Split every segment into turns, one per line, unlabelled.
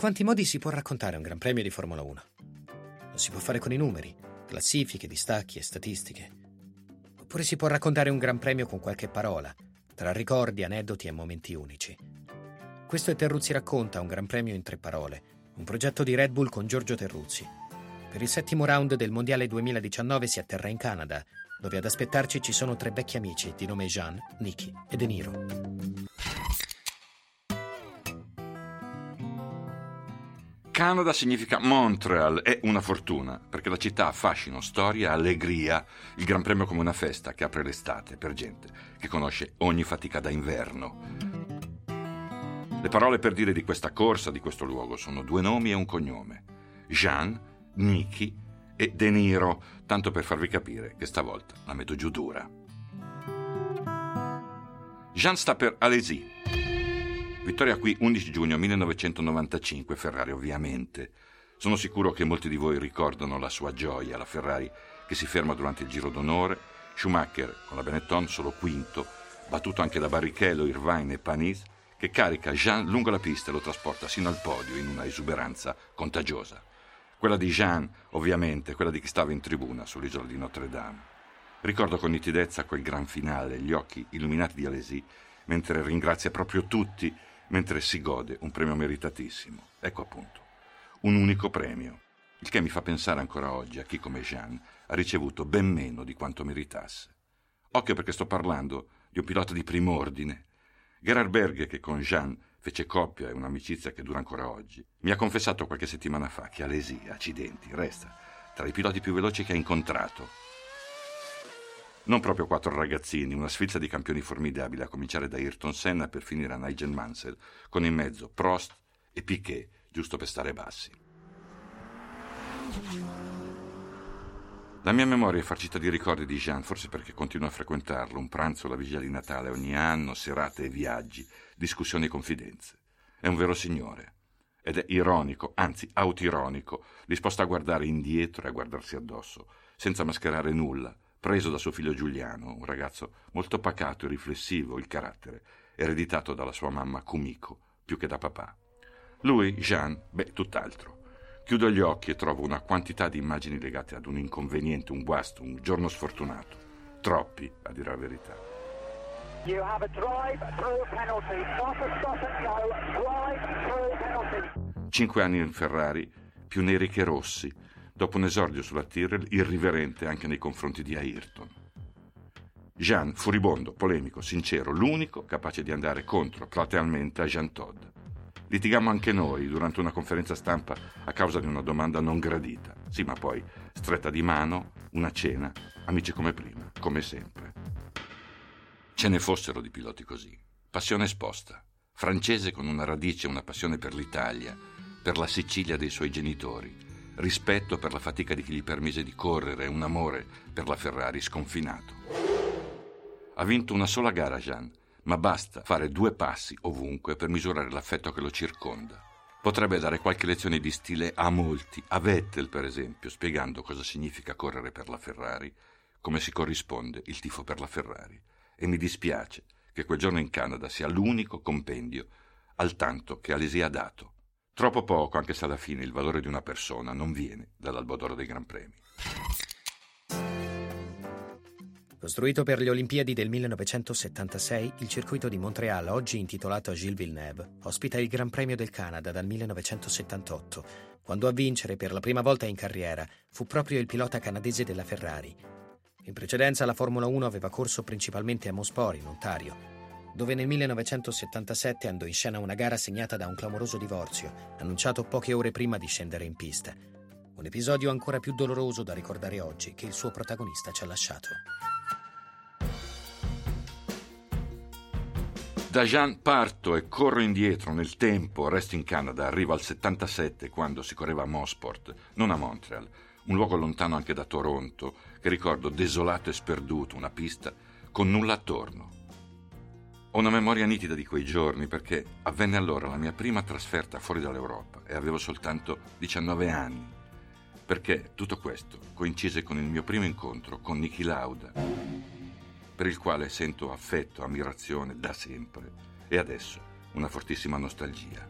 Quanti modi si può raccontare un Gran Premio di Formula 1? Lo si può fare con i numeri, classifiche, distacchi e statistiche. Oppure si può raccontare un Gran Premio con qualche parola, tra ricordi, aneddoti e momenti unici. Questo è Terruzzi racconta un Gran Premio in tre parole, un progetto di Red Bull con Giorgio Terruzzi. Per il settimo round del Mondiale 2019 si atterra in Canada, dove ad aspettarci ci sono tre vecchi amici di nome Jean, Nicky e De Niro.
Canada significa Montreal, è una fortuna, perché la città ha fascino, storia, allegria, il Gran Premio come una festa che apre l'estate per gente che conosce ogni fatica da inverno. Le parole per dire di questa corsa, di questo luogo, sono due nomi e un cognome. Jean, Nicky e De Niro, tanto per farvi capire che stavolta la metto giù dura. Jean sta per Alesi. Vittoria qui 11 giugno 1995, Ferrari ovviamente. Sono sicuro che molti di voi ricordano la sua gioia, la Ferrari che si ferma durante il giro d'onore, Schumacher con la Benetton solo quinto, battuto anche da Barrichello, Irvine e Panis, che carica Jean lungo la pista e lo trasporta sino al podio in una esuberanza contagiosa. Quella di Jean, ovviamente, quella di chi stava in tribuna sull'isola di Notre Dame. Ricordo con nitidezza quel gran finale, gli occhi illuminati di Alesi, mentre ringrazia proprio tutti mentre si gode un premio meritatissimo. Ecco appunto, un unico premio, il che mi fa pensare ancora oggi a chi come Jean ha ricevuto ben meno di quanto meritasse. Occhio perché sto parlando di un pilota di prim'ordine. Gerhard Berger, che con Jean fece coppia e un'amicizia che dura ancora oggi, mi ha confessato qualche settimana fa che Alesi, accidenti, resta tra i piloti più veloci che ha incontrato non proprio quattro ragazzini, una sfilza di campioni formidabili, a cominciare da Ayrton Senna per finire a Nigel Mansell, con in mezzo Prost e Piquet, giusto per stare bassi. La mia memoria è farcita di ricordi di Jean, forse perché continuo a frequentarlo, un pranzo la vigilia di Natale ogni anno, serate e viaggi, discussioni e confidenze. È un vero signore. Ed è ironico, anzi autironico, disposto a guardare indietro e a guardarsi addosso, senza mascherare nulla, preso da suo figlio Giuliano, un ragazzo molto pacato e riflessivo, il carattere, ereditato dalla sua mamma Kumiko, più che da papà. Lui, Jean, beh, tutt'altro. Chiudo gli occhi e trovo una quantità di immagini legate ad un inconveniente, un guasto, un giorno sfortunato. Troppi, a dire la verità. Cinque anni in Ferrari, più neri che rossi, dopo un esordio sulla Tyrrell irriverente anche nei confronti di Ayrton. Jean, furibondo, polemico, sincero, l'unico capace di andare contro platealmente a Jean Todd. Litigammo anche noi durante una conferenza stampa a causa di una domanda non gradita. Sì, ma poi stretta di mano, una cena, amici come prima, come sempre. Ce ne fossero di piloti così. Passione esposta. Francese con una radice e una passione per l'Italia, per la Sicilia dei suoi genitori, rispetto per la fatica di chi gli permise di correre e un amore per la Ferrari sconfinato. Ha vinto una sola gara Jean, ma basta fare due passi ovunque per misurare l'affetto che lo circonda. Potrebbe dare qualche lezione di stile a molti, a Vettel per esempio, spiegando cosa significa correre per la Ferrari, come si corrisponde il tifo per la Ferrari. E mi dispiace che quel giorno in Canada sia l'unico compendio al tanto che Alesi ha dato Troppo poco, anche se alla fine il valore di una persona non viene dall'Albodoro dei Gran Premi.
Costruito per le Olimpiadi del 1976, il circuito di Montreal, oggi intitolato a Gilles Villeneuve, ospita il Gran Premio del Canada dal 1978, quando a vincere per la prima volta in carriera fu proprio il pilota canadese della Ferrari. In precedenza la Formula 1 aveva corso principalmente a Mosport, in Ontario, dove nel 1977 andò in scena una gara segnata da un clamoroso divorzio, annunciato poche ore prima di scendere in pista. Un episodio ancora più doloroso da ricordare oggi che il suo protagonista ci ha lasciato.
Da Jean parto e corro indietro nel tempo, resto in Canada, arrivo al 77 quando si correva a Mosport, non a Montreal, un luogo lontano anche da Toronto, che ricordo desolato e sperduto, una pista con nulla attorno. Ho una memoria nitida di quei giorni perché avvenne allora la mia prima trasferta fuori dall'Europa e avevo soltanto 19 anni. Perché tutto questo coincise con il mio primo incontro con Niki Lauda, per il quale sento affetto, ammirazione da sempre e adesso una fortissima nostalgia.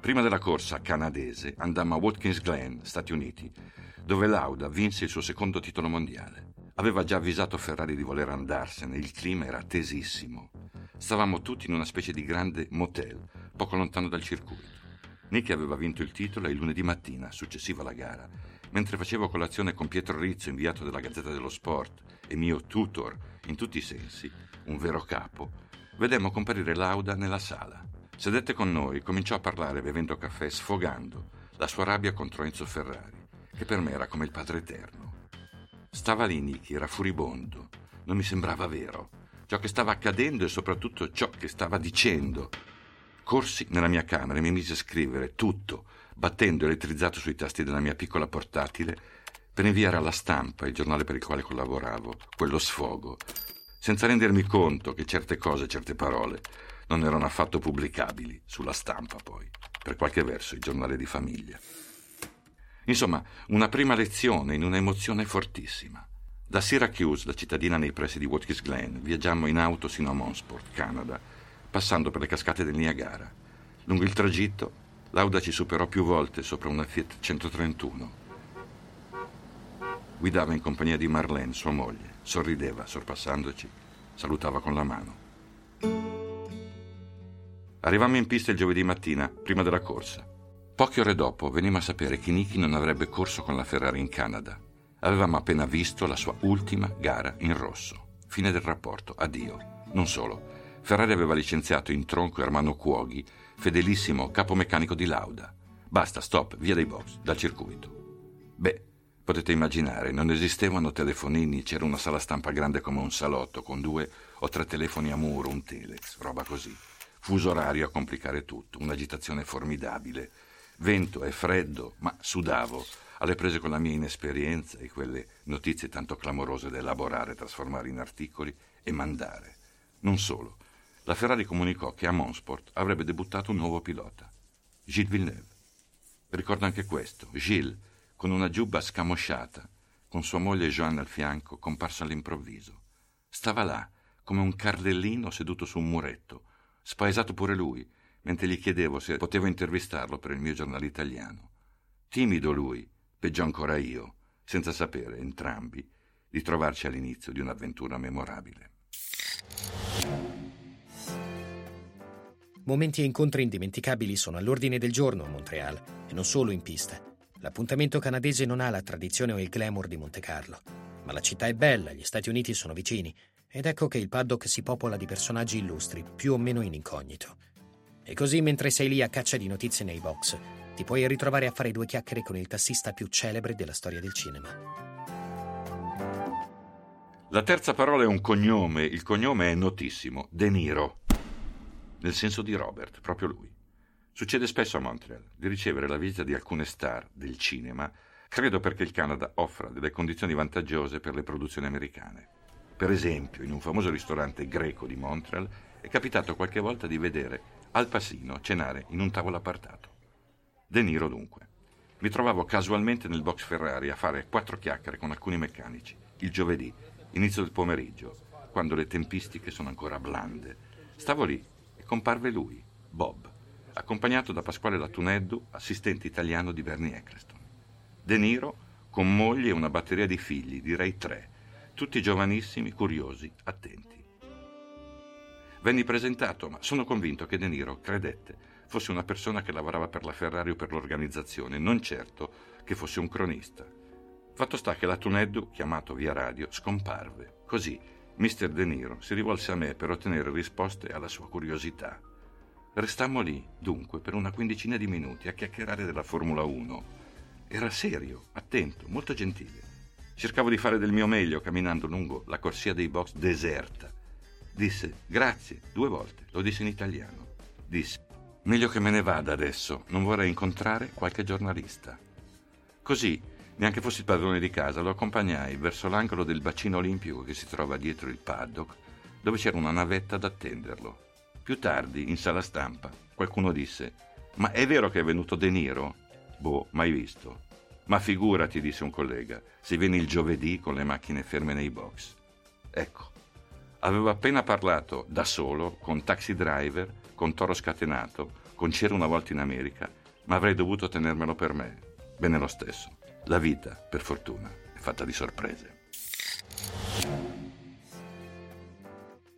Prima della corsa canadese andammo a Watkins Glen, Stati Uniti, dove Lauda vinse il suo secondo titolo mondiale. Aveva già avvisato Ferrari di voler andarsene, il clima era tesissimo. Stavamo tutti in una specie di grande motel, poco lontano dal circuito. Nicky aveva vinto il titolo e il lunedì mattina, successiva alla gara, mentre facevo colazione con Pietro Rizzo, inviato della Gazzetta dello Sport, e mio tutor in tutti i sensi, un vero capo, vedemmo comparire Lauda nella sala. Sedette con noi, cominciò a parlare bevendo caffè, sfogando la sua rabbia contro Enzo Ferrari, che per me era come il padre eterno. Stava lì Nicky, era furibondo, non mi sembrava vero. Ciò che stava accadendo e soprattutto ciò che stava dicendo. Corsi nella mia camera e mi mise a scrivere tutto, battendo elettrizzato sui tasti della mia piccola portatile, per inviare alla stampa, il giornale per il quale collaboravo, quello sfogo, senza rendermi conto che certe cose, certe parole non erano affatto pubblicabili sulla stampa poi, per qualche verso il giornale di famiglia. Insomma, una prima lezione in un'emozione fortissima. Da Syracuse, la cittadina nei pressi di Watkins Glen, viaggiammo in auto sino a Monsport, Canada, passando per le cascate del Niagara. Lungo il tragitto, Lauda ci superò più volte sopra una Fiat 131. Guidava in compagnia di Marlene, sua moglie, sorrideva sorpassandoci, salutava con la mano. Arrivammo in pista il giovedì mattina, prima della corsa. Poche ore dopo venimmo a sapere che Nicky non avrebbe corso con la Ferrari in Canada. Avevamo appena visto la sua ultima gara in rosso. Fine del rapporto, addio. Non solo. Ferrari aveva licenziato in tronco Ermano Cuoghi, fedelissimo capomeccanico di Lauda. Basta, stop, via dai box, dal circuito. Beh, potete immaginare, non esistevano telefonini, c'era una sala stampa grande come un salotto, con due o tre telefoni a muro, un telex, roba così fuso orario a complicare tutto, un'agitazione formidabile. Vento e freddo, ma sudavo, alle prese con la mia inesperienza e quelle notizie tanto clamorose da elaborare, trasformare in articoli e mandare. Non solo. La Ferrari comunicò che a Monsport avrebbe debuttato un nuovo pilota, Gilles Villeneuve. Ricordo anche questo, Gilles, con una giubba scamosciata, con sua moglie Joanne al fianco, comparsa all'improvviso. Stava là, come un carlellino seduto su un muretto, spaesato pure lui, mentre gli chiedevo se potevo intervistarlo per il mio giornale italiano. Timido lui, peggio ancora io, senza sapere, entrambi, di trovarci all'inizio di un'avventura memorabile.
Momenti e incontri indimenticabili sono all'ordine del giorno a Montreal, e non solo in pista. L'appuntamento canadese non ha la tradizione o il glamour di Monte Carlo, ma la città è bella, gli Stati Uniti sono vicini ed ecco che il paddock si popola di personaggi illustri, più o meno in incognito. E così, mentre sei lì a caccia di notizie nei box, ti puoi ritrovare a fare due chiacchiere con il tassista più celebre della storia del cinema.
La terza parola è un cognome, il cognome è notissimo, De Niro, nel senso di Robert, proprio lui. Succede spesso a Montreal di ricevere la visita di alcune star del cinema, credo perché il Canada offra delle condizioni vantaggiose per le produzioni americane. Per esempio, in un famoso ristorante greco di Montreal è capitato qualche volta di vedere Al Pacino cenare in un tavolo appartato. De Niro dunque. Mi trovavo casualmente nel box Ferrari a fare quattro chiacchiere con alcuni meccanici, il giovedì, inizio del pomeriggio, quando le tempistiche sono ancora blande. Stavo lì e comparve lui, Bob, accompagnato da Pasquale Latuneddu, assistente italiano di Bernie Eccleston. De Niro, con moglie e una batteria di figli, direi tre, tutti giovanissimi, curiosi, attenti. Venni presentato, ma sono convinto che De Niro credette fosse una persona che lavorava per la Ferrari o per l'organizzazione, non certo che fosse un cronista. Fatto sta che la Tuneddu, chiamato via radio, scomparve. Così Mr. De Niro si rivolse a me per ottenere risposte alla sua curiosità. Restammo lì, dunque, per una quindicina di minuti a chiacchierare della Formula 1. Era serio, attento, molto gentile. Cercavo di fare del mio meglio camminando lungo la corsia dei box deserta. Disse grazie due volte, lo disse in italiano. Disse meglio che me ne vada adesso, non vorrei incontrare qualche giornalista. Così, neanche fossi il padrone di casa, lo accompagnai verso l'angolo del bacino olimpico che si trova dietro il paddock, dove c'era una navetta ad attenderlo. Più tardi, in sala stampa, qualcuno disse: Ma è vero che è venuto De Niro? Boh, mai visto. Ma figurati, disse un collega, se vieni il giovedì con le macchine ferme nei box. Ecco, avevo appena parlato da solo con taxi driver, con toro scatenato, con C'era una volta in America, ma avrei dovuto tenermelo per me. Bene lo stesso. La vita, per fortuna, è fatta di sorprese.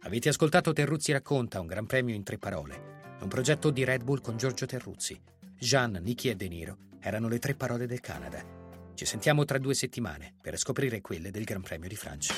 Avete ascoltato Terruzzi racconta un gran premio in tre parole. Un progetto di Red Bull con Giorgio Terruzzi. Jean, Nicky e De Niro erano le tre parole del Canada. Ci sentiamo tra due settimane per scoprire quelle del Gran Premio di Francia.